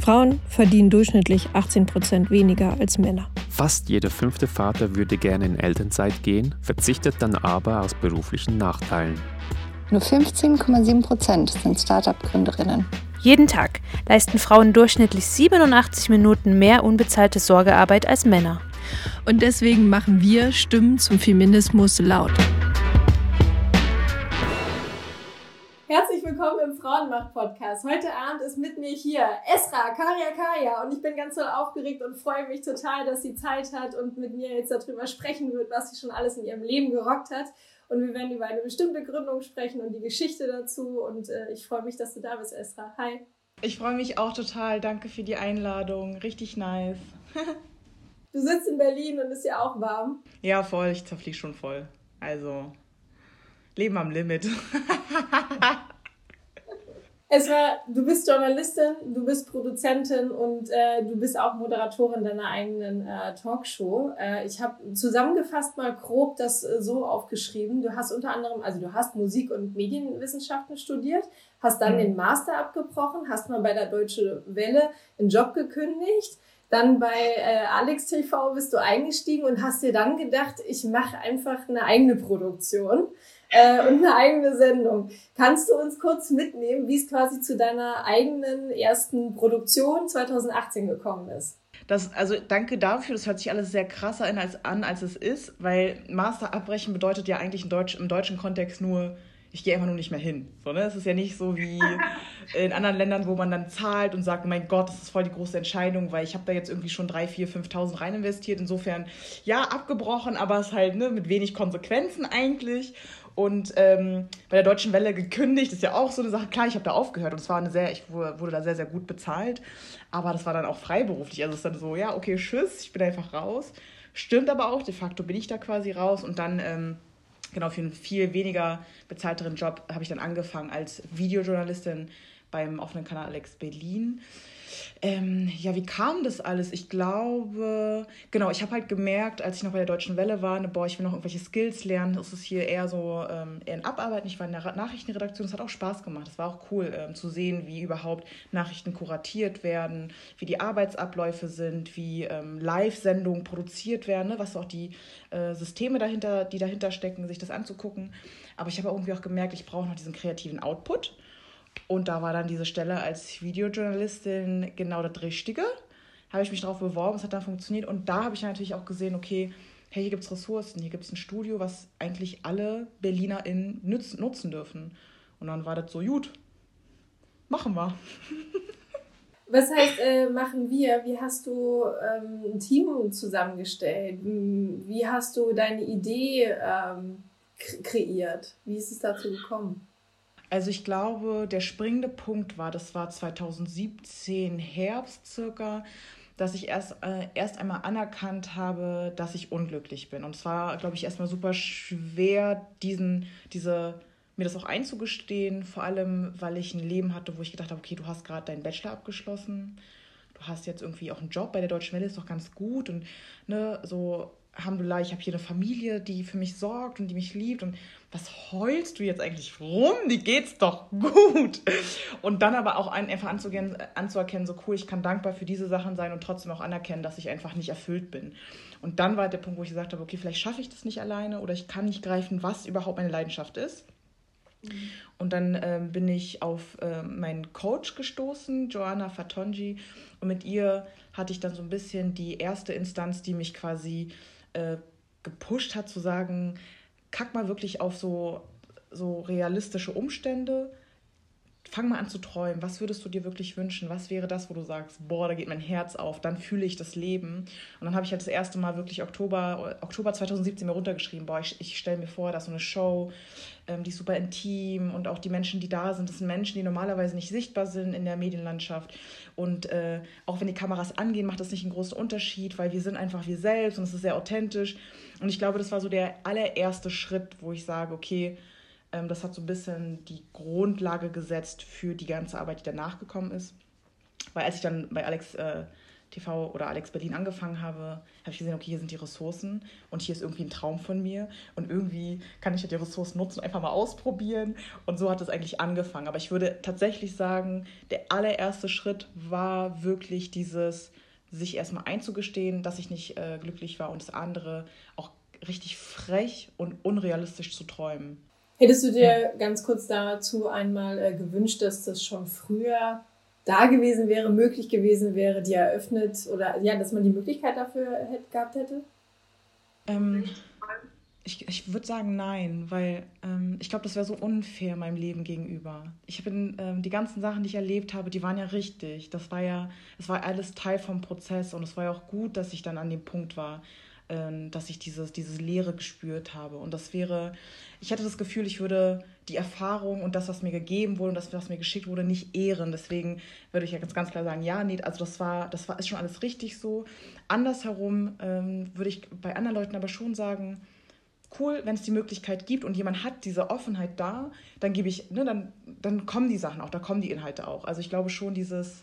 Frauen verdienen durchschnittlich 18 Prozent weniger als Männer. Fast jeder fünfte Vater würde gerne in Elternzeit gehen, verzichtet dann aber aus beruflichen Nachteilen. Nur 15,7 Prozent sind Start-up-Gründerinnen. Jeden Tag leisten Frauen durchschnittlich 87 Minuten mehr unbezahlte Sorgearbeit als Männer. Und deswegen machen wir Stimmen zum Feminismus laut. Herzlich willkommen im Frauenmacht-Podcast. Heute Abend ist mit mir hier Esra Karia Kaya und ich bin ganz toll aufgeregt und freue mich total, dass sie Zeit hat und mit mir jetzt darüber sprechen wird, was sie schon alles in ihrem Leben gerockt hat. Und wir werden über eine bestimmte Gründung sprechen und die Geschichte dazu. Und äh, ich freue mich, dass du da bist, Esra. Hi. Ich freue mich auch total. Danke für die Einladung. Richtig nice. du sitzt in Berlin und ist ja auch warm. Ja, voll. Ich zerfliege schon voll. Also, Leben am Limit. Es war, du bist Journalistin, du bist Produzentin und äh, du bist auch Moderatorin deiner eigenen äh, Talkshow. Äh, ich habe zusammengefasst mal grob das äh, so aufgeschrieben. Du hast unter anderem, also du hast Musik- und Medienwissenschaften studiert, hast dann mhm. den Master abgebrochen, hast mal bei der Deutsche Welle einen Job gekündigt. Dann bei äh, Alex TV bist du eingestiegen und hast dir dann gedacht, ich mache einfach eine eigene Produktion äh, und eine eigene Sendung. Kannst du uns kurz mitnehmen, wie es quasi zu deiner eigenen ersten Produktion 2018 gekommen ist? Das, also danke dafür, das hört sich alles sehr krasser an als, an, als es ist, weil Master abbrechen bedeutet ja eigentlich Deutsch, im deutschen Kontext nur, ich gehe einfach nur nicht mehr hin. So, ne? Es ist ja nicht so wie in anderen Ländern, wo man dann zahlt und sagt, mein Gott, das ist voll die große Entscheidung, weil ich habe da jetzt irgendwie schon 3.000, 4.000, 5.000 rein investiert. Insofern, ja, abgebrochen, aber es halt ne, mit wenig Konsequenzen eigentlich und ähm, bei der Deutschen Welle gekündigt. Das ist ja auch so eine Sache. Klar, ich habe da aufgehört und es war eine sehr, ich wurde da sehr, sehr gut bezahlt. Aber das war dann auch freiberuflich. Also es ist dann so, ja, okay, tschüss, ich bin einfach raus. Stimmt aber auch, de facto bin ich da quasi raus und dann, ähm, genau, für einen viel weniger bezahlteren Job habe ich dann angefangen als Videojournalistin beim offenen Kanal Alex Berlin. Ähm, ja, wie kam das alles? Ich glaube, genau, ich habe halt gemerkt, als ich noch bei der Deutschen Welle war, ne, boah, ich will noch irgendwelche Skills lernen. Das ist hier eher so ähm, eher ein Abarbeiten. Ich war in der Nachrichtenredaktion, das hat auch Spaß gemacht. Das war auch cool ähm, zu sehen, wie überhaupt Nachrichten kuratiert werden, wie die Arbeitsabläufe sind, wie ähm, Live-Sendungen produziert werden, ne, was auch die äh, Systeme dahinter, die dahinter stecken, sich das anzugucken. Aber ich habe irgendwie auch gemerkt, ich brauche noch diesen kreativen Output. Und da war dann diese Stelle als Videojournalistin genau das Richtige. Habe ich mich darauf beworben, es hat dann funktioniert. Und da habe ich natürlich auch gesehen, okay, hey, hier gibt es Ressourcen, hier gibt es ein Studio, was eigentlich alle BerlinerInnen nutzen, nutzen dürfen. Und dann war das so, gut, machen wir. Was heißt, äh, machen wir? Wie hast du ähm, ein Team zusammengestellt? Wie hast du deine Idee ähm, kreiert? Wie ist es dazu gekommen? Also ich glaube, der springende Punkt war, das war 2017 Herbst circa, dass ich erst, äh, erst einmal anerkannt habe, dass ich unglücklich bin. Und es war, glaube ich, erstmal super schwer, diesen, diese, mir das auch einzugestehen, vor allem, weil ich ein Leben hatte, wo ich gedacht habe, okay, du hast gerade deinen Bachelor abgeschlossen, du hast jetzt irgendwie auch einen Job bei der Deutschen Welle, ist doch ganz gut und ne, so Alhamdulillah, ich habe hier eine Familie, die für mich sorgt und die mich liebt. Und was heulst du jetzt eigentlich rum? Die geht's doch gut. Und dann aber auch einfach anzuerkennen, so cool, ich kann dankbar für diese Sachen sein und trotzdem auch anerkennen, dass ich einfach nicht erfüllt bin. Und dann war der Punkt, wo ich gesagt habe, okay, vielleicht schaffe ich das nicht alleine oder ich kann nicht greifen, was überhaupt meine Leidenschaft ist. Mhm. Und dann ähm, bin ich auf äh, meinen Coach gestoßen, Joanna Fatonji. Und mit ihr hatte ich dann so ein bisschen die erste Instanz, die mich quasi äh, gepusht hat, zu sagen, kack mal wirklich auf so, so realistische Umstände. Fang mal an zu träumen. Was würdest du dir wirklich wünschen? Was wäre das, wo du sagst, boah, da geht mein Herz auf, dann fühle ich das Leben. Und dann habe ich halt das erste Mal wirklich Oktober, Oktober 2017 mir runtergeschrieben, boah, ich, ich stelle mir vor, dass so eine Show, ähm, die ist super intim und auch die Menschen, die da sind, das sind Menschen, die normalerweise nicht sichtbar sind in der Medienlandschaft. Und äh, auch wenn die Kameras angehen, macht das nicht einen großen Unterschied, weil wir sind einfach wir selbst und es ist sehr authentisch. Und ich glaube, das war so der allererste Schritt, wo ich sage, okay, das hat so ein bisschen die Grundlage gesetzt für die ganze Arbeit, die danach gekommen ist. Weil als ich dann bei Alex äh, TV oder Alex Berlin angefangen habe, habe ich gesehen, okay, hier sind die Ressourcen und hier ist irgendwie ein Traum von mir und irgendwie kann ich ja die Ressourcen nutzen und einfach mal ausprobieren und so hat es eigentlich angefangen. Aber ich würde tatsächlich sagen, der allererste Schritt war wirklich dieses, sich erstmal einzugestehen, dass ich nicht äh, glücklich war und das andere auch richtig frech und unrealistisch zu träumen. Hättest du dir ganz kurz dazu einmal äh, gewünscht, dass das schon früher da gewesen wäre, möglich gewesen wäre, die eröffnet oder ja, dass man die Möglichkeit dafür hätte, gehabt hätte? Ähm, ich, ich würde sagen nein, weil ähm, ich glaube, das wäre so unfair meinem Leben gegenüber. Ich bin ähm, die ganzen Sachen, die ich erlebt habe, die waren ja richtig. Das war ja, es war alles Teil vom Prozess und es war ja auch gut, dass ich dann an dem Punkt war, dass ich dieses, dieses Leere gespürt habe. Und das wäre, ich hatte das Gefühl, ich würde die Erfahrung und das, was mir gegeben wurde und das, was mir geschickt wurde, nicht ehren. Deswegen würde ich ja ganz, ganz klar sagen, ja, nee, also das war, das war, ist schon alles richtig so. Andersherum ähm, würde ich bei anderen Leuten aber schon sagen, cool, wenn es die Möglichkeit gibt und jemand hat diese Offenheit da, dann gebe ich, ne, dann, dann kommen die Sachen auch, da kommen die Inhalte auch. Also ich glaube schon dieses,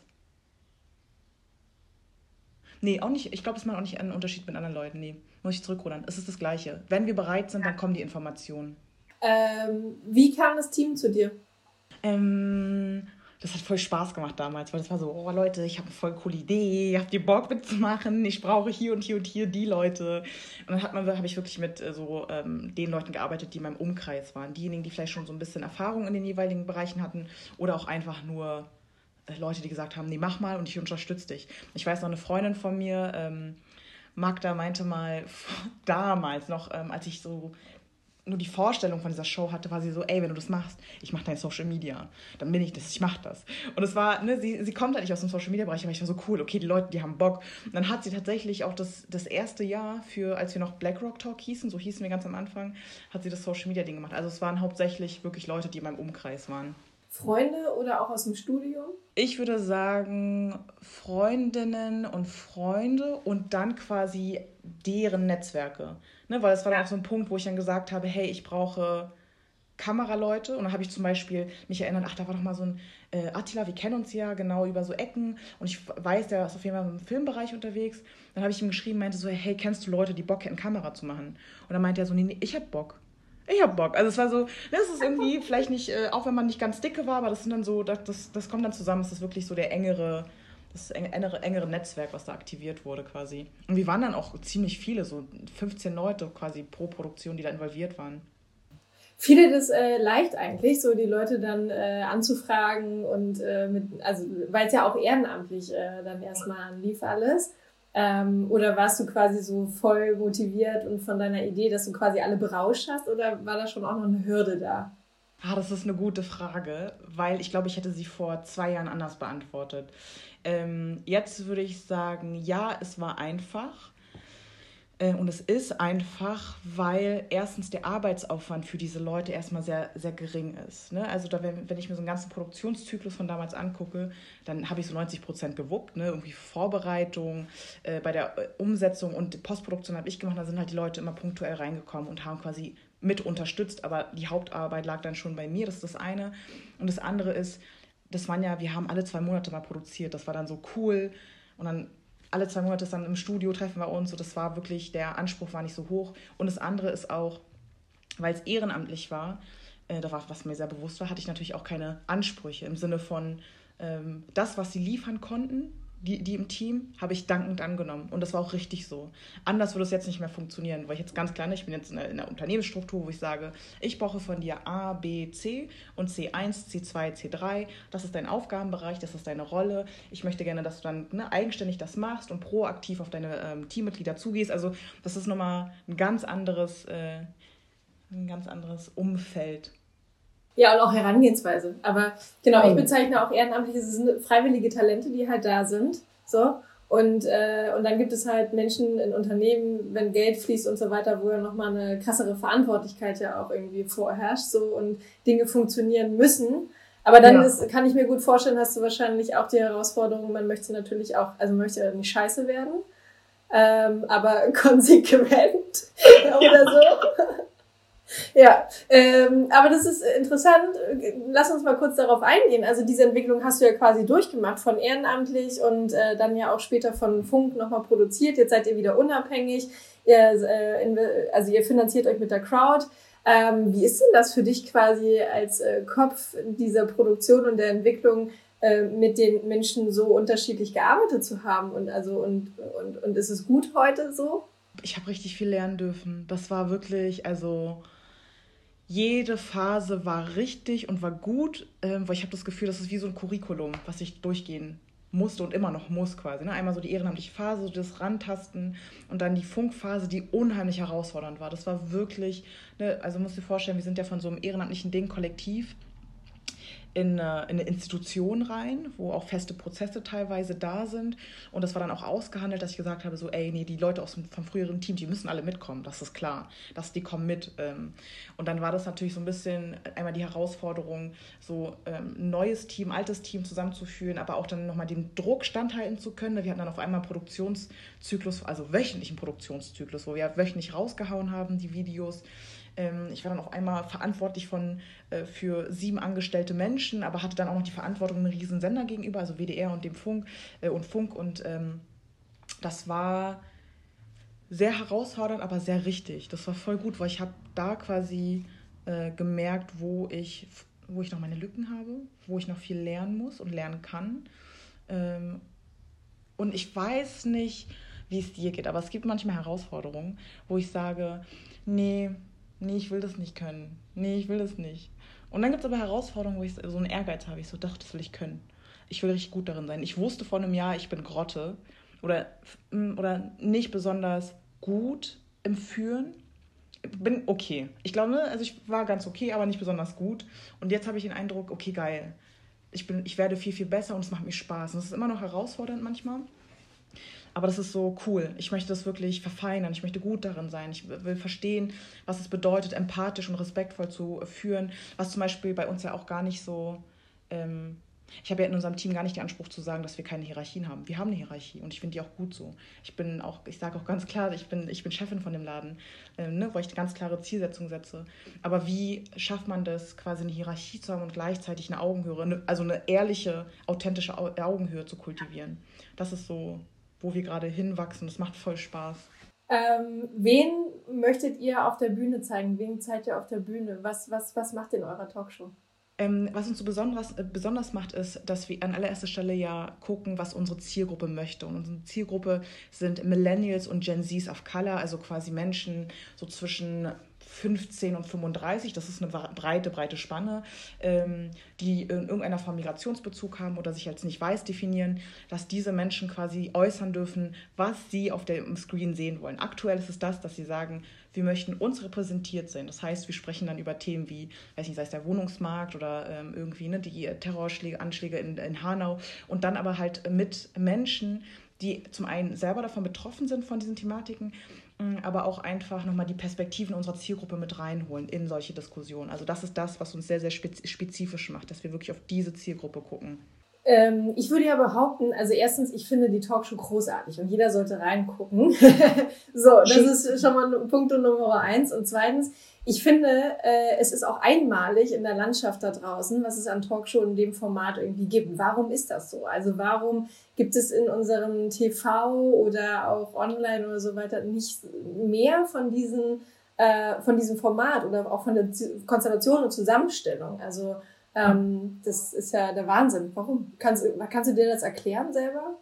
Nee, auch nicht. Ich glaube, das macht auch nicht einen Unterschied mit anderen Leuten. Nee, muss ich zurückrudern. Es ist das Gleiche. Wenn wir bereit sind, dann kommen die Informationen. Ähm, wie kam das Team zu dir? Ähm, das hat voll Spaß gemacht damals, weil das war so, oh Leute, ich habe eine voll coole Idee, habt ihr Bock mitzumachen? Ich brauche hier und hier und hier die Leute. Und dann hat man, habe ich wirklich mit äh, so ähm, den Leuten gearbeitet, die in meinem Umkreis waren. Diejenigen, die vielleicht schon so ein bisschen Erfahrung in den jeweiligen Bereichen hatten oder auch einfach nur Leute, die gesagt haben, nee, mach mal und ich unterstütze dich. Ich weiß noch, eine Freundin von mir, ähm, Magda, meinte mal damals noch, ähm, als ich so nur die Vorstellung von dieser Show hatte, war sie so, ey, wenn du das machst, ich mache dein Social Media, dann bin ich das, ich mache das. Und es war, ne, sie, sie kommt halt nicht aus dem Social Media Bereich, aber ich war so cool, okay, die Leute, die haben Bock. Und dann hat sie tatsächlich auch das, das erste Jahr für, als wir noch BlackRock Talk hießen, so hießen wir ganz am Anfang, hat sie das Social Media Ding gemacht. Also es waren hauptsächlich wirklich Leute, die in meinem Umkreis waren. Freunde oder auch aus dem Studium? Ich würde sagen Freundinnen und Freunde und dann quasi deren Netzwerke. Ne, weil das war dann auch so ein Punkt, wo ich dann gesagt habe, hey, ich brauche Kameraleute. Und dann habe ich zum Beispiel mich erinnert, ach, da war doch mal so ein äh, Attila, wir kennen uns ja genau über so Ecken. Und ich weiß, der ist auf jeden Fall im Filmbereich unterwegs. Dann habe ich ihm geschrieben, meinte so, hey, kennst du Leute, die Bock hätten, Kamera zu machen? Und dann meinte er so, nee, nee ich habe Bock ich hab Bock. Also es war so, das ist irgendwie vielleicht nicht, äh, auch wenn man nicht ganz dicke war, aber das sind dann so, das, das, das kommt dann zusammen, es ist wirklich so der engere, das engere, engere Netzwerk, was da aktiviert wurde quasi. Und wir waren dann auch ziemlich viele, so 15 Leute quasi pro Produktion, die da involviert waren. Viele das äh, leicht eigentlich, so die Leute dann äh, anzufragen und äh, mit, also weil es ja auch ehrenamtlich äh, dann erstmal anlief alles. Ähm, oder warst du quasi so voll motiviert und von deiner Idee, dass du quasi alle berauscht hast? Oder war da schon auch noch eine Hürde da? Ah, das ist eine gute Frage, weil ich glaube, ich hätte sie vor zwei Jahren anders beantwortet. Ähm, jetzt würde ich sagen, ja, es war einfach. Äh, und es ist einfach, weil erstens der Arbeitsaufwand für diese Leute erstmal sehr, sehr gering ist. Ne? Also da, wenn, ich mir so einen ganzen Produktionszyklus von damals angucke, dann habe ich so 90 Prozent gewuppt. Ne? Irgendwie Vorbereitung, äh, bei der äh, Umsetzung und Postproduktion habe ich gemacht. Da sind halt die Leute immer punktuell reingekommen und haben quasi mit unterstützt. Aber die Hauptarbeit lag dann schon bei mir. Das ist das eine. Und das andere ist, das waren ja, wir haben alle zwei Monate mal produziert. Das war dann so cool. Und dann alle zwei Monate ist dann im Studio treffen wir uns. So, das war wirklich, der Anspruch war nicht so hoch. Und das andere ist auch, weil es ehrenamtlich war, äh, da war, was mir sehr bewusst war, hatte ich natürlich auch keine Ansprüche im Sinne von ähm, das, was sie liefern konnten, die, die im Team, habe ich dankend angenommen. Und das war auch richtig so. Anders würde es jetzt nicht mehr funktionieren, weil ich jetzt ganz klein, ich bin jetzt in einer, Unternehmensstruktur, wo ich sage, ich brauche von dir A, B, C und C1, C2, C3. Das ist dein Aufgabenbereich, das ist deine Rolle. Ich möchte gerne, dass du dann ne, eigenständig das machst und proaktiv auf deine ähm, Teammitglieder zugehst. Also das ist nochmal ein ganz anderes, äh, ein ganz anderes Umfeld. Ja, und auch Herangehensweise. Aber genau, ich bezeichne auch ehrenamtlich, es sind freiwillige Talente, die halt da sind. So. Und, äh, und dann gibt es halt Menschen in Unternehmen, wenn Geld fließt und so weiter, wo ja nochmal eine krassere Verantwortlichkeit ja auch irgendwie vorherrscht so und Dinge funktionieren müssen. Aber dann ja. ist, kann ich mir gut vorstellen, hast du wahrscheinlich auch die Herausforderung, man möchte natürlich auch, also möchte ja nicht scheiße werden, ähm, aber konsequent oder so. Ja, ähm, aber das ist interessant. Lass uns mal kurz darauf eingehen. Also diese Entwicklung hast du ja quasi durchgemacht, von ehrenamtlich und äh, dann ja auch später von Funk nochmal produziert. Jetzt seid ihr wieder unabhängig. Ihr, äh, also ihr finanziert euch mit der Crowd. Ähm, wie ist denn das für dich quasi als äh, Kopf dieser Produktion und der Entwicklung äh, mit den Menschen so unterschiedlich gearbeitet zu haben? Und also und, und, und ist es gut heute so? Ich habe richtig viel lernen dürfen. Das war wirklich, also jede Phase war richtig und war gut, äh, weil ich habe das Gefühl, das ist wie so ein Curriculum, was ich durchgehen musste und immer noch muss quasi. Ne? Einmal so die ehrenamtliche Phase, so das Rantasten und dann die Funkphase, die unheimlich herausfordernd war. Das war wirklich, ne, also musst du dir vorstellen, wir sind ja von so einem ehrenamtlichen Ding kollektiv in eine, in eine Institution rein, wo auch feste Prozesse teilweise da sind. Und das war dann auch ausgehandelt, dass ich gesagt habe, so, ey, nee, die Leute aus dem, vom früheren Team, die müssen alle mitkommen, das ist klar, dass die kommen mit. Ähm. Und dann war das natürlich so ein bisschen einmal die Herausforderung, so ein ähm, neues Team, altes Team zusammenzuführen, aber auch dann nochmal dem Druck standhalten zu können. Wir hatten dann auf einmal einen Produktionszyklus, also wöchentlichen Produktionszyklus, wo wir wöchentlich rausgehauen haben, die Videos. Ähm, ich war dann auf einmal verantwortlich von, äh, für sieben angestellte Menschen, aber hatte dann auch noch die Verantwortung einem riesen Sender gegenüber, also WDR und dem Funk äh, und Funk. Und ähm, das war sehr herausfordernd, aber sehr richtig. Das war voll gut, weil ich habe da quasi äh, gemerkt, wo ich, wo ich noch meine Lücken habe, wo ich noch viel lernen muss und lernen kann. Ähm, und ich weiß nicht, wie es dir geht, aber es gibt manchmal Herausforderungen, wo ich sage, nee, nee, ich will das nicht können. Nee, ich will das nicht. Und dann gibt es aber Herausforderungen, wo ich so einen Ehrgeiz habe. Ich so dachte, das will ich können. Ich will richtig gut darin sein. Ich wusste vor einem Jahr, ich bin Grotte oder, mm, oder nicht besonders gut im Führen. Bin okay. Ich glaube, also ich war ganz okay, aber nicht besonders gut. Und jetzt habe ich den Eindruck, okay, geil. Ich, bin, ich werde viel, viel besser und es macht mir Spaß. Und es ist immer noch herausfordernd manchmal. Aber das ist so cool. Ich möchte das wirklich verfeinern. Ich möchte gut darin sein. Ich will verstehen, was es bedeutet, empathisch und respektvoll zu führen. Was zum Beispiel bei uns ja auch gar nicht so. Ähm, ich habe ja in unserem Team gar nicht den Anspruch zu sagen, dass wir keine Hierarchien haben. Wir haben eine Hierarchie und ich finde die auch gut so. Ich bin auch, ich sage auch ganz klar, ich bin, ich bin Chefin von dem Laden, äh, ne, wo ich ganz klare Zielsetzung setze. Aber wie schafft man das, quasi eine Hierarchie zu haben und gleichzeitig eine Augenhöhe, also eine ehrliche, authentische Augenhöhe zu kultivieren? Das ist so wo wir gerade hinwachsen. Das macht voll Spaß. Ähm, wen möchtet ihr auf der Bühne zeigen? Wen zeigt ihr auf der Bühne? Was, was, was macht ihr in eurer Talkshow? Ähm, was uns so besonders, äh, besonders macht, ist, dass wir an allererster Stelle ja gucken, was unsere Zielgruppe möchte. Und unsere Zielgruppe sind Millennials und Gen Zs of Color, also quasi Menschen so zwischen 15 und 35, das ist eine breite, breite Spanne, ähm, die in irgendeiner Form Migrationsbezug haben oder sich als nicht weiß definieren, dass diese Menschen quasi äußern dürfen, was sie auf dem Screen sehen wollen. Aktuell ist es das, dass sie sagen, wir möchten uns repräsentiert sehen. Das heißt, wir sprechen dann über Themen wie, weiß nicht, sei es der Wohnungsmarkt oder ähm, irgendwie ne, die Terroranschläge in, in Hanau und dann aber halt mit Menschen, die zum einen selber davon betroffen sind von diesen Thematiken, aber auch einfach nochmal die Perspektiven unserer Zielgruppe mit reinholen in solche Diskussionen. Also das ist das, was uns sehr, sehr spezifisch macht, dass wir wirklich auf diese Zielgruppe gucken. Ähm, ich würde ja behaupten, also erstens, ich finde die Talkshow großartig und jeder sollte reingucken. so, das ist schon mal Punkt Nummer eins. Und zweitens, ich finde, äh, es ist auch einmalig in der Landschaft da draußen, was es an Talkshow in dem Format irgendwie gibt. Warum ist das so? Also warum gibt es in unserem TV oder auch online oder so weiter nicht mehr von diesen äh, von diesem Format oder auch von der Konstellation und Zusammenstellung? Also ähm, das ist ja der Wahnsinn. Warum? Kannst, kannst du dir das erklären selber?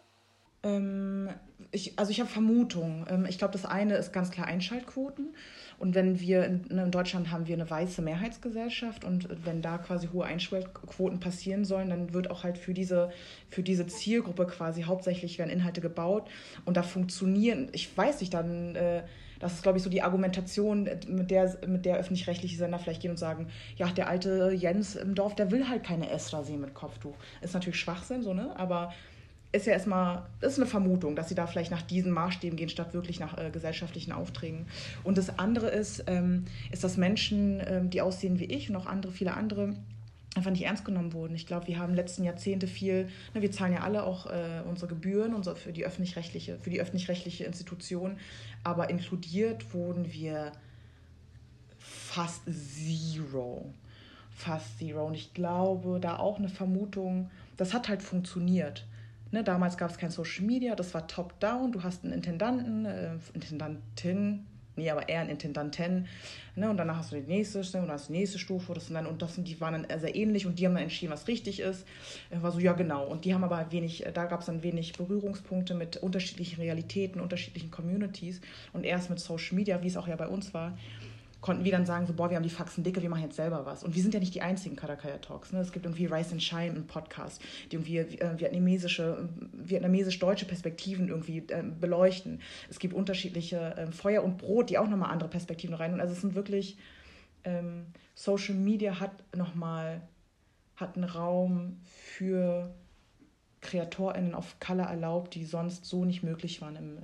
Ähm, ich, also ich habe Vermutungen. Ähm, ich glaube, das eine ist ganz klar Einschaltquoten. Und wenn wir in, ne, in, Deutschland haben wir eine weiße Mehrheitsgesellschaft und wenn da quasi hohe Einschaltquoten passieren sollen, dann wird auch halt für diese, für diese Zielgruppe quasi hauptsächlich werden Inhalte gebaut und da funktionieren, ich weiß nicht, dann, äh, das ist glaube ich so die Argumentation, mit der, mit der öffentlich-rechtliche Sender vielleicht gehen und sagen, ja, der alte Jens im Dorf, der will halt keine Esther sehen mit Kopftuch. Ist natürlich Schwachsinn, so, ne? Aber ist ja erstmal, ist eine Vermutung, dass sie da vielleicht nach diesen Maßstäben gehen, statt wirklich nach äh, gesellschaftlichen Aufträgen. Und das andere ist, ähm, ist, dass Menschen, ähm, die aussehen wie ich und auch andere, viele andere, einfach nicht ernst genommen wurden. Ich glaube, wir haben letzten Jahrzehnte viel, ne, wir zahlen ja alle auch äh, unsere Gebühren unsere, für die öffentlich-rechtliche, für die öffentlich-rechtliche Institution, aber inkludiert wurden wir fast zero. Fast zero. Und ich glaube, da auch eine Vermutung, das hat halt funktioniert. Ne, damals gab es kein Social Media, das war top-down. Du hast einen Intendanten, äh, Intendantin, nee, aber eher einen Intendanten. Ne, und danach hast du die nächste, und dann hast du die nächste Stufe. Das sind dann, und das sind, die waren dann sehr ähnlich und die haben dann entschieden, was richtig ist. Äh, war so, ja, genau. Und die haben aber wenig, da gab es dann wenig Berührungspunkte mit unterschiedlichen Realitäten, unterschiedlichen Communities. Und erst mit Social Media, wie es auch ja bei uns war, konnten wir dann sagen, so, boah, wir haben die Faxen dicke, wir machen jetzt selber was. Und wir sind ja nicht die einzigen Karakaya Talks. Ne? Es gibt irgendwie Rice and Shine, einen Podcast, die irgendwie äh, vietnamesische, vietnamesisch-deutsche Perspektiven irgendwie äh, beleuchten. Es gibt unterschiedliche äh, Feuer und Brot, die auch nochmal andere Perspektiven rein. Und also es sind wirklich, ähm, Social Media hat nochmal, hat einen Raum für KreatorInnen auf Color erlaubt, die sonst so nicht möglich waren im äh,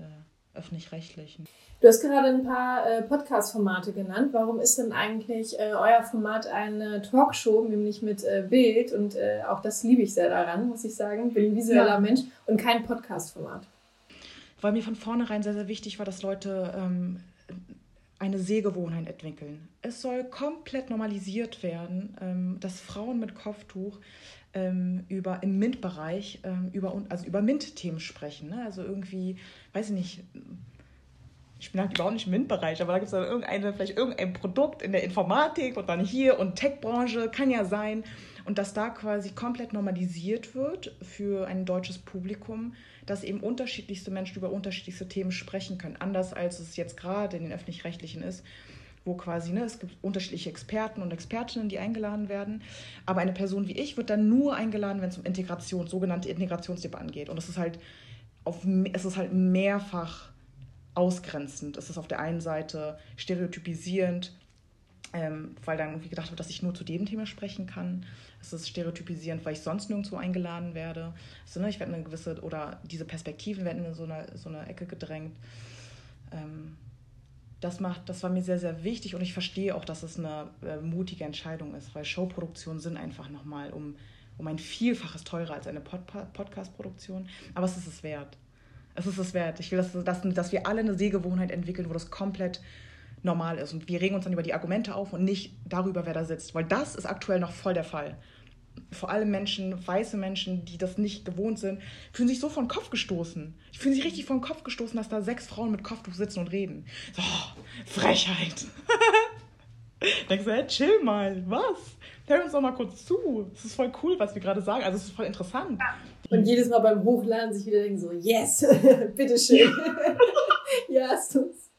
öffentlich-rechtlichen. Du hast gerade ein paar äh, Podcast-Formate genannt. Warum ist denn eigentlich äh, euer Format eine Talkshow, nämlich mit äh, Bild? Und äh, auch das liebe ich sehr daran, muss ich sagen. Bin ein visueller ja. Mensch und kein Podcast-Format. Weil mir von vornherein sehr, sehr wichtig war, dass Leute ähm, eine Sehgewohnheit entwickeln. Es soll komplett normalisiert werden, ähm, dass Frauen mit Kopftuch ähm, über im MINT-Bereich ähm, über, also über MINT-Themen sprechen. Ne? Also irgendwie, weiß ich nicht, ich bin halt überhaupt nicht im MINT-Bereich, aber da gibt es dann irgendeine, vielleicht irgendein Produkt in der Informatik und dann hier und Tech-Branche, kann ja sein. Und dass da quasi komplett normalisiert wird für ein deutsches Publikum, dass eben unterschiedlichste Menschen über unterschiedlichste Themen sprechen können. Anders als es jetzt gerade in den öffentlich-rechtlichen ist, wo quasi, ne, es gibt unterschiedliche Experten und Expertinnen, die eingeladen werden. Aber eine Person wie ich wird dann nur eingeladen, wenn es um Integration, sogenannte Integrationsdebatten geht. Und es ist halt auf, es ist halt mehrfach ausgrenzend. Es ist auf der einen Seite stereotypisierend, ähm, weil dann irgendwie gedacht wird, dass ich nur zu dem Thema sprechen kann. Es ist stereotypisierend, weil ich sonst nirgendwo eingeladen werde. Also, ne, ich werde eine gewisse, oder diese Perspektiven werden in so eine, so eine Ecke gedrängt. Ähm, das, macht, das war mir sehr, sehr wichtig und ich verstehe auch, dass es eine äh, mutige Entscheidung ist, weil Showproduktionen sind einfach nochmal um, um ein Vielfaches teurer als eine Pod Podcast-Produktion. Aber es ist es wert. Es ist es wert. Ich will, dass, dass, dass wir alle eine Sehgewohnheit entwickeln, wo das komplett normal ist. Und wir regen uns dann über die Argumente auf und nicht darüber, wer da sitzt. Weil das ist aktuell noch voll der Fall. Vor allem Menschen, weiße Menschen, die das nicht gewohnt sind, fühlen sich so vor den Kopf gestoßen. Die fühlen sich richtig vor den Kopf gestoßen, dass da sechs Frauen mit Kopftuch sitzen und reden. So, Frechheit. Denkst du, hey, chill mal, was? Hör uns doch mal kurz zu. Es ist voll cool, was wir gerade sagen. Also es ist voll interessant. Und jedes Mal beim Hochladen sich wieder denken so, yes, bitteschön. ja, hast du's.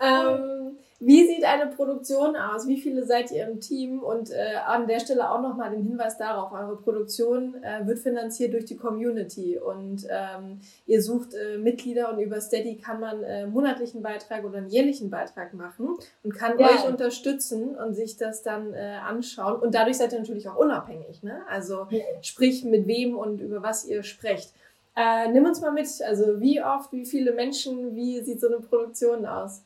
Ähm, wie sieht eine Produktion aus? Wie viele seid ihr im Team? Und äh, an der Stelle auch nochmal den Hinweis darauf, eure Produktion äh, wird finanziert durch die Community und ähm, ihr sucht äh, Mitglieder und über Steady kann man äh, monatlichen Beitrag oder einen jährlichen Beitrag machen und kann ja. euch unterstützen und sich das dann äh, anschauen. Und dadurch seid ihr natürlich auch unabhängig. Ne? Also ja. sprich, mit wem und über was ihr sprecht. Äh, nimm uns mal mit, also wie oft, wie viele Menschen, wie sieht so eine Produktion aus?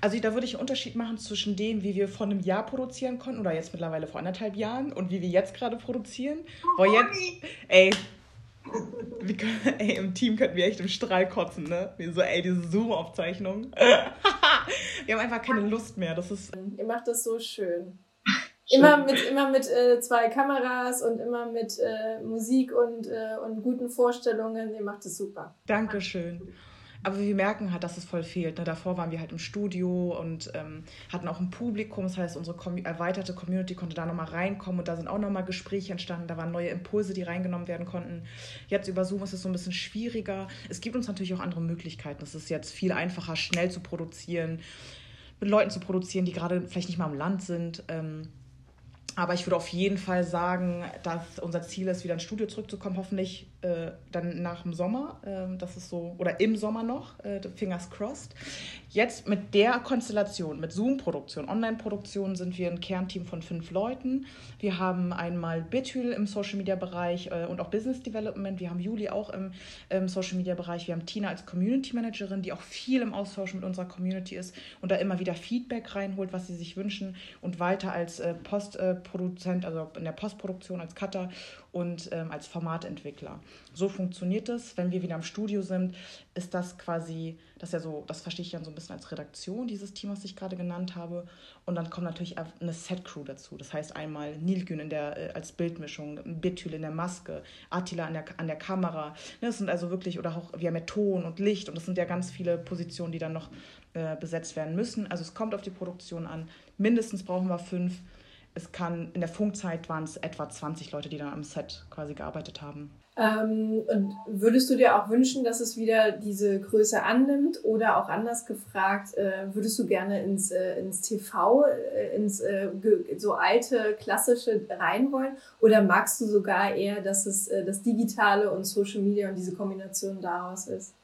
Also da würde ich einen Unterschied machen zwischen dem, wie wir vor einem Jahr produzieren konnten oder jetzt mittlerweile vor anderthalb Jahren und wie wir jetzt gerade produzieren. Weil jetzt, ey, können, ey, im Team könnten wir echt im Strahl kotzen, ne? Wie so, ey, diese Zoom-Aufzeichnung. wir haben einfach keine Lust mehr. Das ist. Ihr macht das so schön. Immer mit, immer mit äh, zwei Kameras und immer mit äh, Musik und, äh, und guten Vorstellungen. Ihr macht es super. Dankeschön. Aber wir merken halt, dass es voll fehlt. Ne? Davor waren wir halt im Studio und ähm, hatten auch ein Publikum. Das heißt, unsere erweiterte Community konnte da nochmal reinkommen und da sind auch nochmal Gespräche entstanden. Da waren neue Impulse, die reingenommen werden konnten. Jetzt über Zoom ist es so ein bisschen schwieriger. Es gibt uns natürlich auch andere Möglichkeiten. Es ist jetzt viel einfacher, schnell zu produzieren, mit Leuten zu produzieren, die gerade vielleicht nicht mal am Land sind. Ähm, aber ich würde auf jeden Fall sagen, dass unser Ziel ist, wieder ins Studio zurückzukommen, hoffentlich äh, dann nach dem Sommer. Äh, das ist so, oder im Sommer noch, äh, fingers crossed. Jetzt mit der Konstellation, mit Zoom-Produktion, Online-Produktion sind wir ein Kernteam von fünf Leuten. Wir haben einmal Bithül im Social-Media-Bereich äh, und auch Business Development. Wir haben Juli auch im, im Social-Media-Bereich. Wir haben Tina als Community-Managerin, die auch viel im Austausch mit unserer Community ist und da immer wieder Feedback reinholt, was sie sich wünschen. Und Walter als äh, Post- äh, Produzent, also in der Postproduktion als Cutter und ähm, als Formatentwickler. So funktioniert es. Wenn wir wieder im Studio sind, ist das quasi, das ja so, das verstehe ich dann so ein bisschen als Redaktion, dieses Team, was ich gerade genannt habe. Und dann kommt natürlich eine Set-Crew dazu. Das heißt einmal Nilgün in der, äh, als Bildmischung, Bithül in der Maske, Attila an der, an der Kamera. Ne, das sind also wirklich, oder auch, wir haben ja Ton und Licht und das sind ja ganz viele Positionen, die dann noch äh, besetzt werden müssen. Also es kommt auf die Produktion an. Mindestens brauchen wir fünf es kann, in der Funkzeit waren es etwa 20 Leute, die dann am Set quasi gearbeitet haben. Ähm, und würdest du dir auch wünschen, dass es wieder diese Größe annimmt oder auch anders gefragt, äh, würdest du gerne ins, äh, ins TV, äh, ins äh, so alte klassische rein wollen oder magst du sogar eher, dass es äh, das Digitale und Social Media und diese Kombination daraus ist?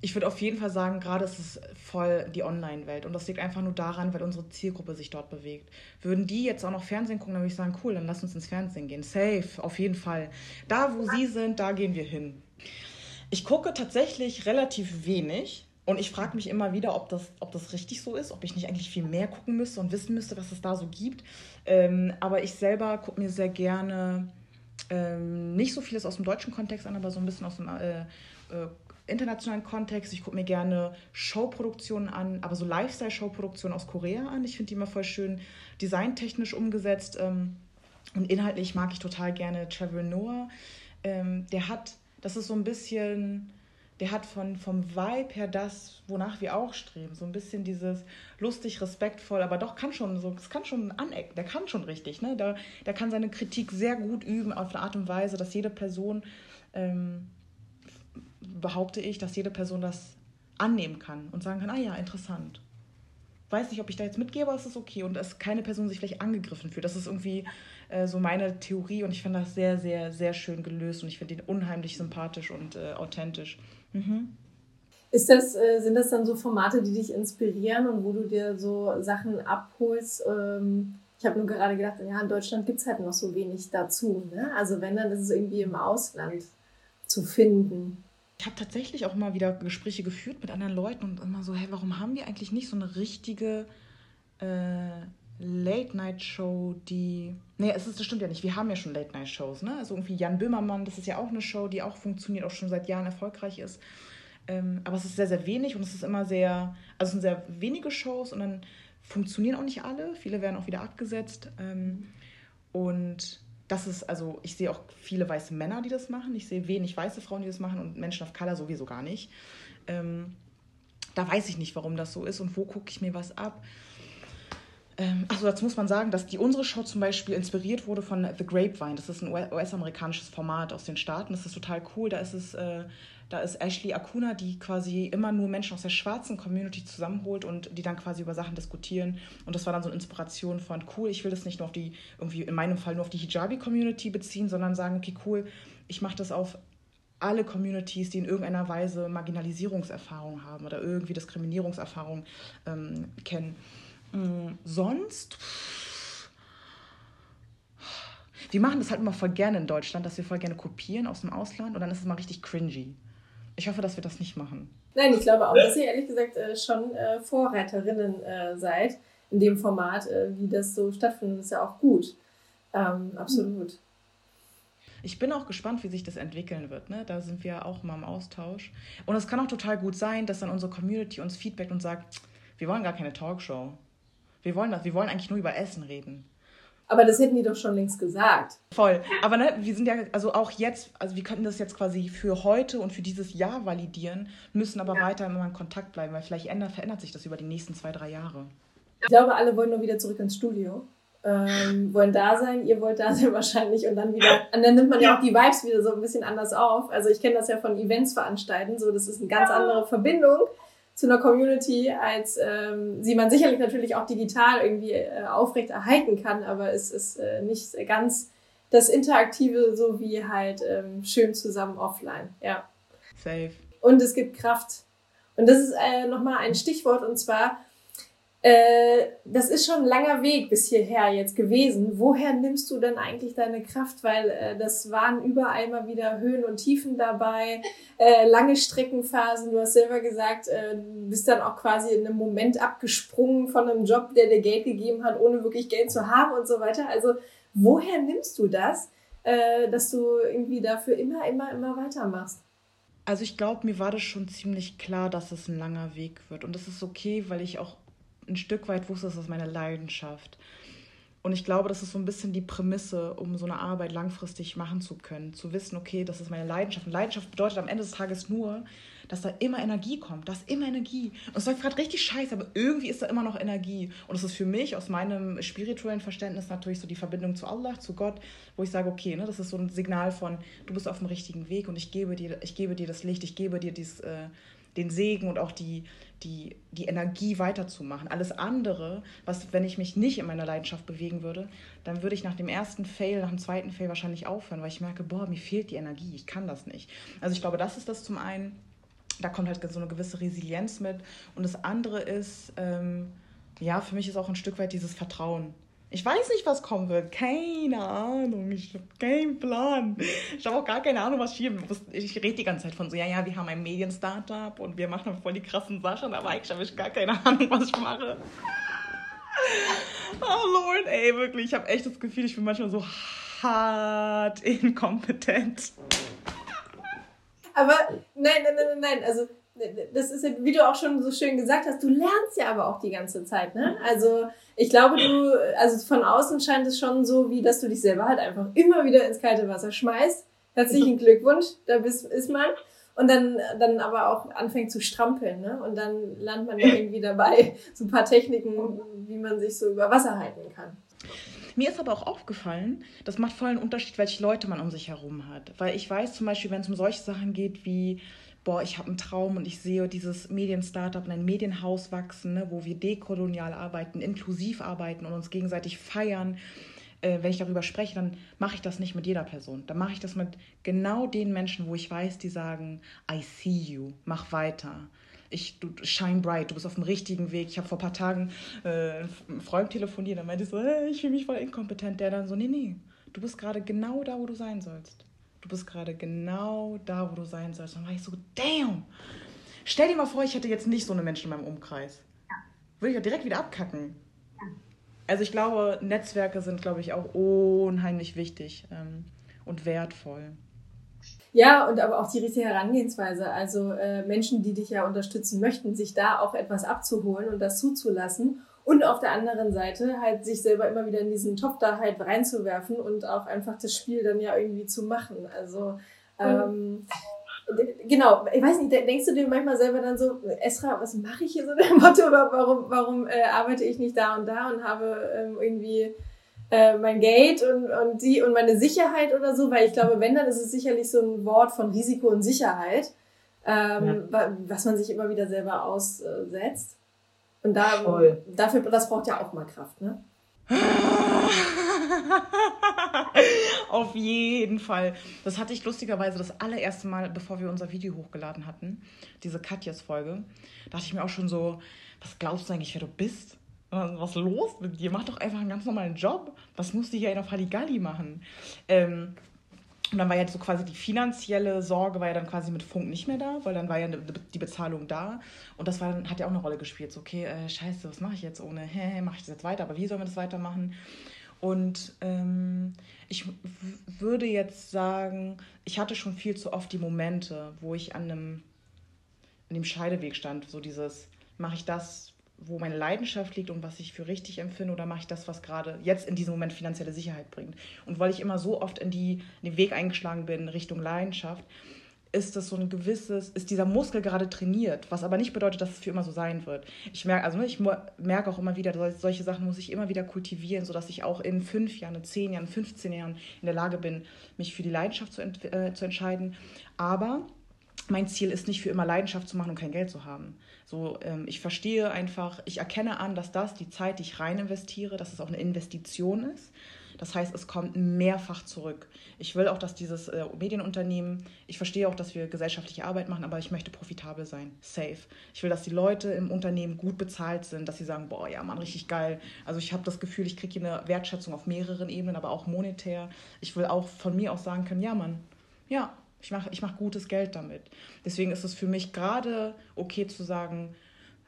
Ich würde auf jeden Fall sagen, gerade ist es voll die Online-Welt. Und das liegt einfach nur daran, weil unsere Zielgruppe sich dort bewegt. Würden die jetzt auch noch Fernsehen gucken, dann würde ich sagen, cool, dann lass uns ins Fernsehen gehen. Safe, auf jeden Fall. Da, wo sie sind, da gehen wir hin. Ich gucke tatsächlich relativ wenig. Und ich frage mich immer wieder, ob das, ob das richtig so ist, ob ich nicht eigentlich viel mehr gucken müsste und wissen müsste, was es da so gibt. Ähm, aber ich selber gucke mir sehr gerne ähm, nicht so vieles aus dem deutschen Kontext an, aber so ein bisschen aus dem äh, äh, internationalen Kontext. Ich gucke mir gerne Showproduktionen an, aber so Lifestyle-Showproduktionen aus Korea an. Ich finde die immer voll schön designtechnisch umgesetzt. Ähm, und inhaltlich mag ich total gerne Trevor Noah. Ähm, der hat, das ist so ein bisschen, der hat von, vom Vibe her das, wonach wir auch streben. So ein bisschen dieses lustig, respektvoll, aber doch kann schon so, es kann schon anecken, der kann schon richtig. Ne? Der, der kann seine Kritik sehr gut üben auf eine Art und Weise, dass jede Person ähm, behaupte ich, dass jede Person das annehmen kann und sagen kann, ah ja, interessant. Weiß nicht, ob ich da jetzt mitgehe, aber es ist okay. Und dass keine Person sich vielleicht angegriffen fühlt. Das ist irgendwie äh, so meine Theorie und ich finde das sehr, sehr, sehr schön gelöst und ich finde ihn unheimlich sympathisch und äh, authentisch. Mhm. Ist das, äh, sind das dann so Formate, die dich inspirieren und wo du dir so Sachen abholst? Ähm, ich habe nur gerade gedacht, ja, in Deutschland gibt es halt noch so wenig dazu. Ne? Also wenn, dann ist es irgendwie im Ausland zu finden. Ich habe tatsächlich auch immer wieder Gespräche geführt mit anderen Leuten und immer so, hey, warum haben wir eigentlich nicht so eine richtige äh, Late-Night-Show, die. Nee, es ist, das stimmt ja nicht. Wir haben ja schon Late-Night-Shows, ne? Also irgendwie Jan Böhmermann, das ist ja auch eine Show, die auch funktioniert, auch schon seit Jahren erfolgreich ist. Ähm, aber es ist sehr, sehr wenig und es ist immer sehr. Also es sind sehr wenige Shows und dann funktionieren auch nicht alle. Viele werden auch wieder abgesetzt. Ähm, und das ist, also ich sehe auch viele weiße Männer, die das machen. Ich sehe wenig weiße Frauen, die das machen und Menschen of Color sowieso gar nicht. Ähm, da weiß ich nicht, warum das so ist und wo gucke ich mir was ab. Ähm, also dazu muss man sagen, dass die unsere Show zum Beispiel inspiriert wurde von The Grapevine. Das ist ein US-amerikanisches Format aus den Staaten. Das ist total cool. Da ist es äh, da ist Ashley Akuna, die quasi immer nur Menschen aus der schwarzen Community zusammenholt und die dann quasi über Sachen diskutieren. Und das war dann so eine Inspiration von, cool, ich will das nicht nur auf die, irgendwie in meinem Fall nur auf die Hijabi-Community beziehen, sondern sagen, okay, cool, ich mache das auf alle Communities, die in irgendeiner Weise Marginalisierungserfahrung haben oder irgendwie Diskriminierungserfahrung ähm, kennen. Mhm. Sonst. Wir machen das halt immer voll gerne in Deutschland, dass wir voll gerne kopieren aus dem Ausland und dann ist es mal richtig cringy. Ich hoffe, dass wir das nicht machen. Nein, ich glaube auch, dass ihr ehrlich gesagt äh, schon äh, Vorreiterinnen äh, seid in dem Format, wie das so stattfindet. Das ist ja auch gut. Ähm, absolut. Ich bin auch gespannt, wie sich das entwickeln wird. Ne? Da sind wir auch mal im Austausch. Und es kann auch total gut sein, dass dann unsere Community uns feedbackt und sagt, wir wollen gar keine Talkshow. Wir wollen das, wir wollen eigentlich nur über Essen reden. Aber das hätten die doch schon längst gesagt. Voll. Aber ne, wir sind ja, also auch jetzt, also wir könnten das jetzt quasi für heute und für dieses Jahr validieren, müssen aber ja. weiter immer in Kontakt bleiben, weil vielleicht ändert, verändert sich das über die nächsten zwei, drei Jahre. Ich glaube, alle wollen nur wieder zurück ins Studio. Ähm, wollen da sein, ihr wollt da sein wahrscheinlich und dann wieder, und dann nimmt man ja auch die Vibes wieder so ein bisschen anders auf. Also ich kenne das ja von Events veranstalten, so das ist eine ganz andere Verbindung zu einer Community, als ähm, sie man sicherlich natürlich auch digital irgendwie äh, aufrecht erhalten kann, aber es ist äh, nicht ganz das Interaktive, so wie halt ähm, schön zusammen offline. Ja. Safe. Und es gibt Kraft. Und das ist äh, nochmal ein Stichwort und zwar Äh, das ist schon ein langer Weg bis hierher jetzt gewesen. Woher nimmst du denn eigentlich deine Kraft? Weil äh, das waren überall mal wieder Höhen und Tiefen dabei, äh, lange Streckenphasen. Du hast selber gesagt, äh, du bist dann auch quasi in einem Moment abgesprungen von einem Job, der dir Geld gegeben hat, ohne wirklich Geld zu haben und so weiter. Also woher nimmst du das, äh, dass du irgendwie dafür immer, immer, immer weitermachst? Also ich glaube, mir war das schon ziemlich klar, dass es ein langer Weg wird. Und das ist okay, weil ich auch ein Stück weit wusste, das ist meine Leidenschaft. Und ich glaube, das ist so ein bisschen die Prämisse, um so eine Arbeit langfristig machen zu können. Zu wissen, okay, das ist meine Leidenschaft. Und Leidenschaft bedeutet am Ende des Tages nur, dass da immer Energie kommt. Da ist immer Energie. Und es läuft gerade richtig scheiße, aber irgendwie ist da immer noch Energie. Und es ist für mich aus meinem spirituellen Verständnis natürlich so die Verbindung zu Allah, zu Gott, wo ich sage, okay, ne, das ist so ein Signal von, du bist auf dem richtigen Weg und ich gebe dir, ich gebe dir das Licht, ich gebe dir dies, äh, den Segen und auch die, die, die Energie weiterzumachen. Alles andere, was, wenn ich mich nicht in meiner Leidenschaft bewegen würde, dann würde ich nach dem ersten Fail, nach dem zweiten Fail wahrscheinlich aufhören, weil ich merke, boah, mir fehlt die Energie, ich kann das nicht. Also ich glaube, das ist das zum einen. Da kommt halt so eine gewisse Resilienz mit. Und das andere ist, ähm, ja, für mich ist auch ein Stück weit dieses Vertrauen. Ich weiß nicht, was kommen wird. Keine Ahnung. Ich habe keinen Plan. Ich habe auch gar keine Ahnung, was hier. Ich rede die ganze Zeit von so, ja, ja, wir haben ein Medien-Startup und wir machen voll die krassen Sachen, aber eigentlich habe ich gar keine Ahnung, was ich mache. Oh Lord, ey, wirklich. Ich habe echt das Gefühl, ich bin manchmal so hart inkompetent. Aber nein, nein, nein, nein. Also das ist ja, wie du auch schon so schön gesagt hast, du lernst ja aber auch die ganze Zeit, ne? Also ich glaube, du, also von außen scheint es schon so, wie dass du dich selber halt einfach immer wieder ins kalte Wasser schmeißt. Herzlichen Glückwunsch, da bist, ist man. Und dann, dann aber auch anfängt zu strampeln, ne? Und dann lernt man irgendwie dabei so ein paar Techniken, wie man sich so über Wasser halten kann. Mir ist aber auch aufgefallen, das macht voll einen Unterschied, welche Leute man um sich herum hat. Weil ich weiß zum Beispiel, wenn es um solche Sachen geht wie boah, ich habe einen Traum und ich sehe dieses Medien-Startup in ein Medienhaus wachsen, ne, wo wir dekolonial arbeiten, inklusiv arbeiten und uns gegenseitig feiern. Äh, wenn ich darüber spreche, dann mache ich das nicht mit jeder Person. Dann mache ich das mit genau den Menschen, wo ich weiß, die sagen, I see you, mach weiter. Ich, du shine bright, du bist auf dem richtigen Weg. Ich habe vor ein paar Tagen äh, einen Freund telefoniert, dann meinte so, hey, ich fühle mich voll inkompetent. Der dann so, nee, nee, du bist gerade genau da, wo du sein sollst du bist gerade genau da, wo du sein sollst. Dann war ich so, damn. Stell dir mal vor, ich hätte jetzt nicht so eine Menschen in meinem Umkreis. Ja. Würde ich ja direkt wieder abkacken. Ja. Also ich glaube, Netzwerke sind, glaube ich, auch unheimlich wichtig ähm, und wertvoll. Ja, und aber auch die richtige Herangehensweise. Also äh, Menschen, die dich ja unterstützen möchten, sich da auch etwas abzuholen und das zuzulassen und auf der anderen Seite halt sich selber immer wieder in diesen Topf da halt reinzuwerfen und auch einfach das Spiel dann ja irgendwie zu machen. Also ähm, genau, ich weiß nicht, denkst du dir manchmal selber dann so, Esra, was mache ich hier so der Motto oder warum, warum äh, arbeite ich nicht da und da und habe ähm, irgendwie äh, mein Geld und, und die und meine Sicherheit oder so, weil ich glaube, wenn, dann ist es sicherlich so ein Wort von Risiko und Sicherheit, ähm, ja. was man sich immer wieder selber aussetzt. Und da, Voll. dafür, das braucht ja auch mal Kraft, ne? Auf jeden Fall. Das hatte ich lustigerweise das allererste Mal, bevor wir unser Video hochgeladen hatten, diese Katjas Folge. dachte ich mir auch schon so, was glaubst du eigentlich, wer du bist? Was ist los mit dir? Mach doch einfach einen ganz normalen Job. Was musst du hier auf Halligalli machen? Ähm, und dann war ja so quasi die finanzielle Sorge war ja dann quasi mit Funk nicht mehr da, weil dann war ja die Bezahlung da. Und das war, hat ja auch eine Rolle gespielt. So, okay, äh, scheiße, was mache ich jetzt ohne? Hä, mache ich das jetzt weiter? Aber wie sollen wir das weitermachen? Und ähm, ich würde jetzt sagen, ich hatte schon viel zu oft die Momente, wo ich an einem, an dem Scheideweg stand. So dieses, mache ich das, wo meine Leidenschaft liegt und was ich für richtig empfinde oder mache ich das, was gerade jetzt in diesem Moment finanzielle Sicherheit bringt. Und weil ich immer so oft in, die, in den Weg eingeschlagen bin Richtung Leidenschaft, ist das so ein gewisses, ist dieser Muskel gerade trainiert, was aber nicht bedeutet, dass es für immer so sein wird. Ich merke, also ich merke auch immer wieder, solche Sachen muss ich immer wieder kultivieren, sodass ich auch in fünf Jahren, in zehn Jahren, 15 Jahren in der Lage bin, mich für die Leidenschaft zu, äh, zu entscheiden. Aber mein Ziel ist nicht für immer Leidenschaft zu machen und kein Geld zu haben. So, ähm, ich verstehe einfach, ich erkenne an, dass das die Zeit, die ich rein investiere, dass es auch eine Investition ist. Das heißt, es kommt mehrfach zurück. Ich will auch, dass dieses äh, Medienunternehmen, ich verstehe auch, dass wir gesellschaftliche Arbeit machen, aber ich möchte profitabel sein, safe. Ich will, dass die Leute im Unternehmen gut bezahlt sind, dass sie sagen, boah, ja, Mann, richtig geil. Also ich habe das Gefühl, ich kriege hier eine Wertschätzung auf mehreren Ebenen, aber auch monetär. Ich will auch von mir aus sagen können, ja, Mann, ja, ich mache ich mach gutes Geld damit. Deswegen ist es für mich gerade okay zu sagen,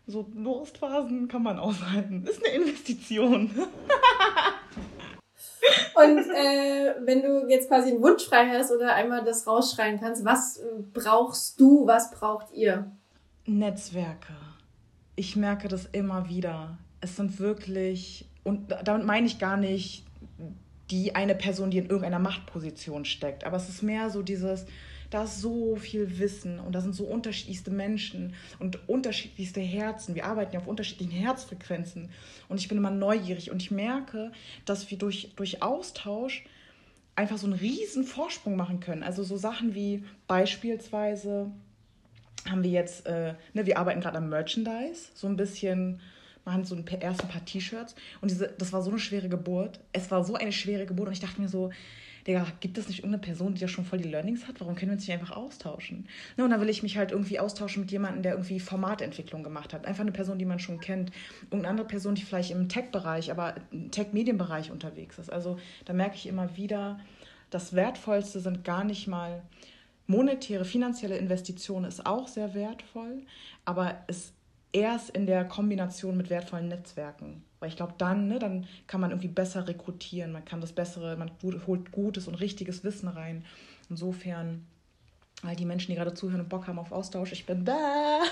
so Durstphasen kann man aushalten. Ist eine Investition. Und äh, wenn du jetzt quasi einen Wunsch frei hast oder einmal das rausschreien kannst, was brauchst du, was braucht ihr? Netzwerke. Ich merke das immer wieder. Es sind wirklich, und damit meine ich gar nicht die eine Person, die in irgendeiner Machtposition steckt, aber es ist mehr so dieses, da ist so viel Wissen und da sind so unterschiedlichste Menschen und unterschiedlichste Herzen. Wir arbeiten ja auf unterschiedlichen Herzfrequenzen und ich bin immer neugierig und ich merke, dass wir durch, durch Austausch einfach so einen riesen Vorsprung machen können. Also so Sachen wie beispielsweise haben wir jetzt, äh, ne, wir arbeiten gerade am Merchandise, so ein bisschen machen so ein ersten paar T-Shirts und diese, das war so eine schwere Geburt. Es war so eine schwere Geburt und ich dachte mir so, Digga, gibt es nicht irgendeine Person, die ja schon voll die Learnings hat? Warum können wir uns nicht einfach austauschen? Ne, und dann will ich mich halt irgendwie austauschen mit jemandem, der irgendwie Formatentwicklung gemacht hat. Einfach eine Person, die man schon kennt. Irgendeine andere Person, die vielleicht im Tech-Bereich, aber Tech-Medienbereich unterwegs ist. Also da merke ich immer wieder, das Wertvollste sind gar nicht mal monetäre, finanzielle Investitionen ist auch sehr wertvoll, aber es erst in der Kombination mit wertvollen Netzwerken. Weil ich glaube, dann, ne, dann kann man irgendwie besser rekrutieren, man kann das Bessere, man holt gutes und richtiges Wissen rein. Insofern, all die Menschen, die gerade zuhören und Bock haben auf Austausch, ich bin da.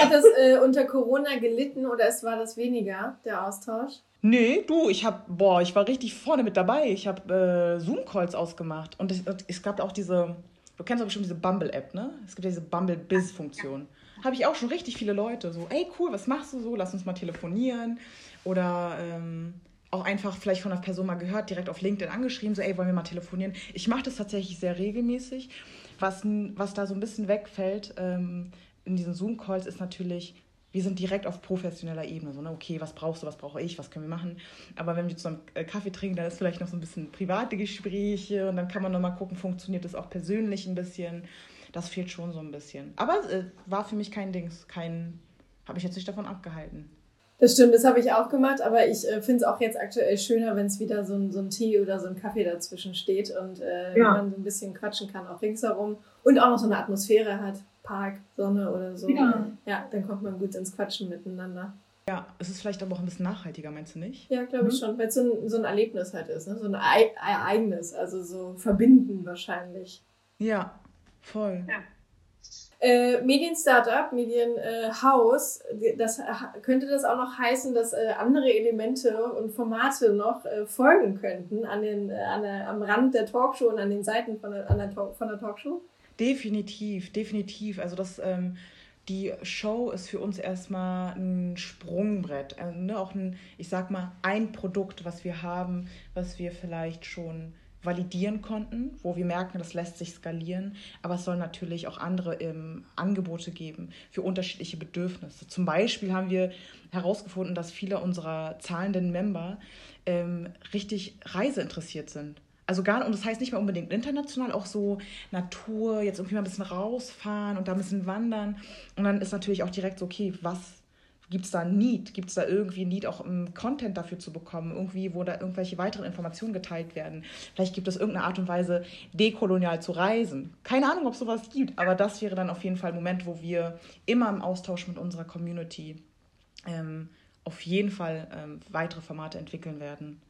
Hat das äh, unter Corona gelitten oder es war das weniger, der Austausch? Nee, du, ich hab, boah, ich war richtig vorne mit dabei. Ich habe äh, Zoom-Calls ausgemacht und es, es gab auch diese, Du kennst doch bestimmt diese Bumble-App, ne? Es gibt ja diese Bumble-Biz-Funktion. Habe ich auch schon richtig viele Leute so, ey cool, was machst du so? Lass uns mal telefonieren. Oder ähm, auch einfach vielleicht von einer Person mal gehört, direkt auf LinkedIn angeschrieben, so ey, wollen wir mal telefonieren. Ich mache das tatsächlich sehr regelmäßig. Was, was da so ein bisschen wegfällt ähm, in diesen Zoom-Calls ist natürlich, wir sind direkt auf professioneller Ebene. So, ne? Okay, was brauchst du, was brauche ich, was können wir machen? Aber wenn wir zusammen äh, Kaffee trinken, dann ist vielleicht noch so ein bisschen private Gespräche und dann kann man nochmal gucken, funktioniert das auch persönlich ein bisschen. Das fehlt schon so ein bisschen. Aber äh, war für mich kein Dings, kein, habe ich jetzt nicht davon abgehalten. Das stimmt, das habe ich auch gemacht, aber ich äh, finde es auch jetzt aktuell schöner, wenn es wieder so ein, so ein Tee oder so ein Kaffee dazwischen steht und äh, ja. man so ein bisschen quatschen kann, auch ringsherum und auch noch so eine Atmosphäre hat. Park, Sonne oder so. Ja. ja, dann kommt man gut ins Quatschen miteinander. Ja, es ist vielleicht aber auch ein bisschen nachhaltiger, meinst du nicht? Ja, glaube ich mhm. schon, weil es so ein, so ein Erlebnis halt ist, ne? so ein Ereignis, also so verbinden wahrscheinlich. Ja, voll. Ja. Äh, Medien-Startup, Medienhaus, äh, das könnte das auch noch heißen, dass äh, andere Elemente und Formate noch äh, folgen könnten an den, äh, an der, am Rand der Talkshow und an den Seiten von der, an der, von der Talkshow? Definitiv, definitiv. Also das, ähm, die Show ist für uns erstmal ein Sprungbrett. Also, ne, auch ein, ich sag mal, ein Produkt, was wir haben, was wir vielleicht schon validieren konnten, wo wir merken, das lässt sich skalieren. Aber es soll natürlich auch andere ähm, Angebote geben für unterschiedliche Bedürfnisse. Zum Beispiel haben wir herausgefunden, dass viele unserer zahlenden Member ähm, richtig reiseinteressiert sind. Also gar, und das heißt nicht mal unbedingt international, auch so Natur, jetzt irgendwie mal ein bisschen rausfahren und da ein bisschen wandern. Und dann ist natürlich auch direkt so, okay, was gibt es da Need? Gibt es da irgendwie Need, auch um Content dafür zu bekommen? Irgendwie, wo da irgendwelche weiteren Informationen geteilt werden? Vielleicht gibt es irgendeine Art und Weise, dekolonial zu reisen. Keine Ahnung, ob es sowas gibt, aber das wäre dann auf jeden Fall ein Moment, wo wir immer im Austausch mit unserer Community ähm, auf jeden Fall ähm, weitere Formate entwickeln werden.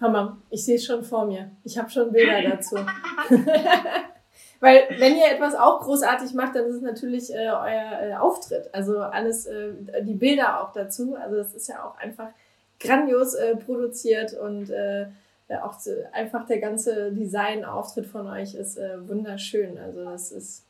Hammer, ich sehe es schon vor mir. Ich habe schon Bilder dazu. Weil wenn ihr etwas auch großartig macht, dann ist es natürlich äh, euer äh, Auftritt. Also alles, äh, die Bilder auch dazu. Also das ist ja auch einfach grandios äh, produziert und äh, auch einfach der ganze Design-Auftritt von euch ist äh, wunderschön. Also das ist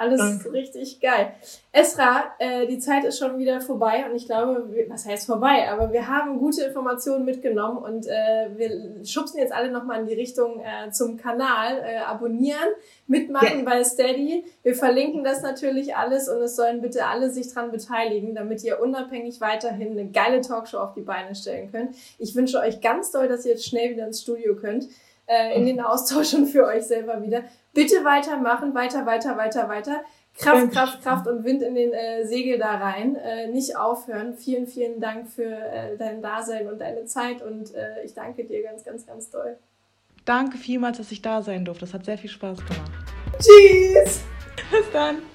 Alles Danke. richtig geil. Esra, äh, die Zeit ist schon wieder vorbei und ich glaube, was heißt vorbei, aber wir haben gute Informationen mitgenommen und äh, wir schubsen jetzt alle nochmal in die Richtung äh, zum Kanal. Äh, abonnieren, mitmachen ja. bei Steady. Wir verlinken das natürlich alles und es sollen bitte alle sich dran beteiligen, damit ihr unabhängig weiterhin eine geile Talkshow auf die Beine stellen könnt. Ich wünsche euch ganz doll, dass ihr jetzt schnell wieder ins Studio könnt äh, in den Austausch und für euch selber wieder. Bitte weitermachen, weiter, weiter, weiter, weiter. Kraft, Kraft, Kraft und Wind in den äh, Segel da rein. Äh, nicht aufhören. Vielen, vielen Dank für äh, dein Dasein und deine Zeit und äh, ich danke dir ganz, ganz, ganz doll. Danke vielmals, dass ich da sein durfte. Das hat sehr viel Spaß gemacht. Tschüss! Bis dann.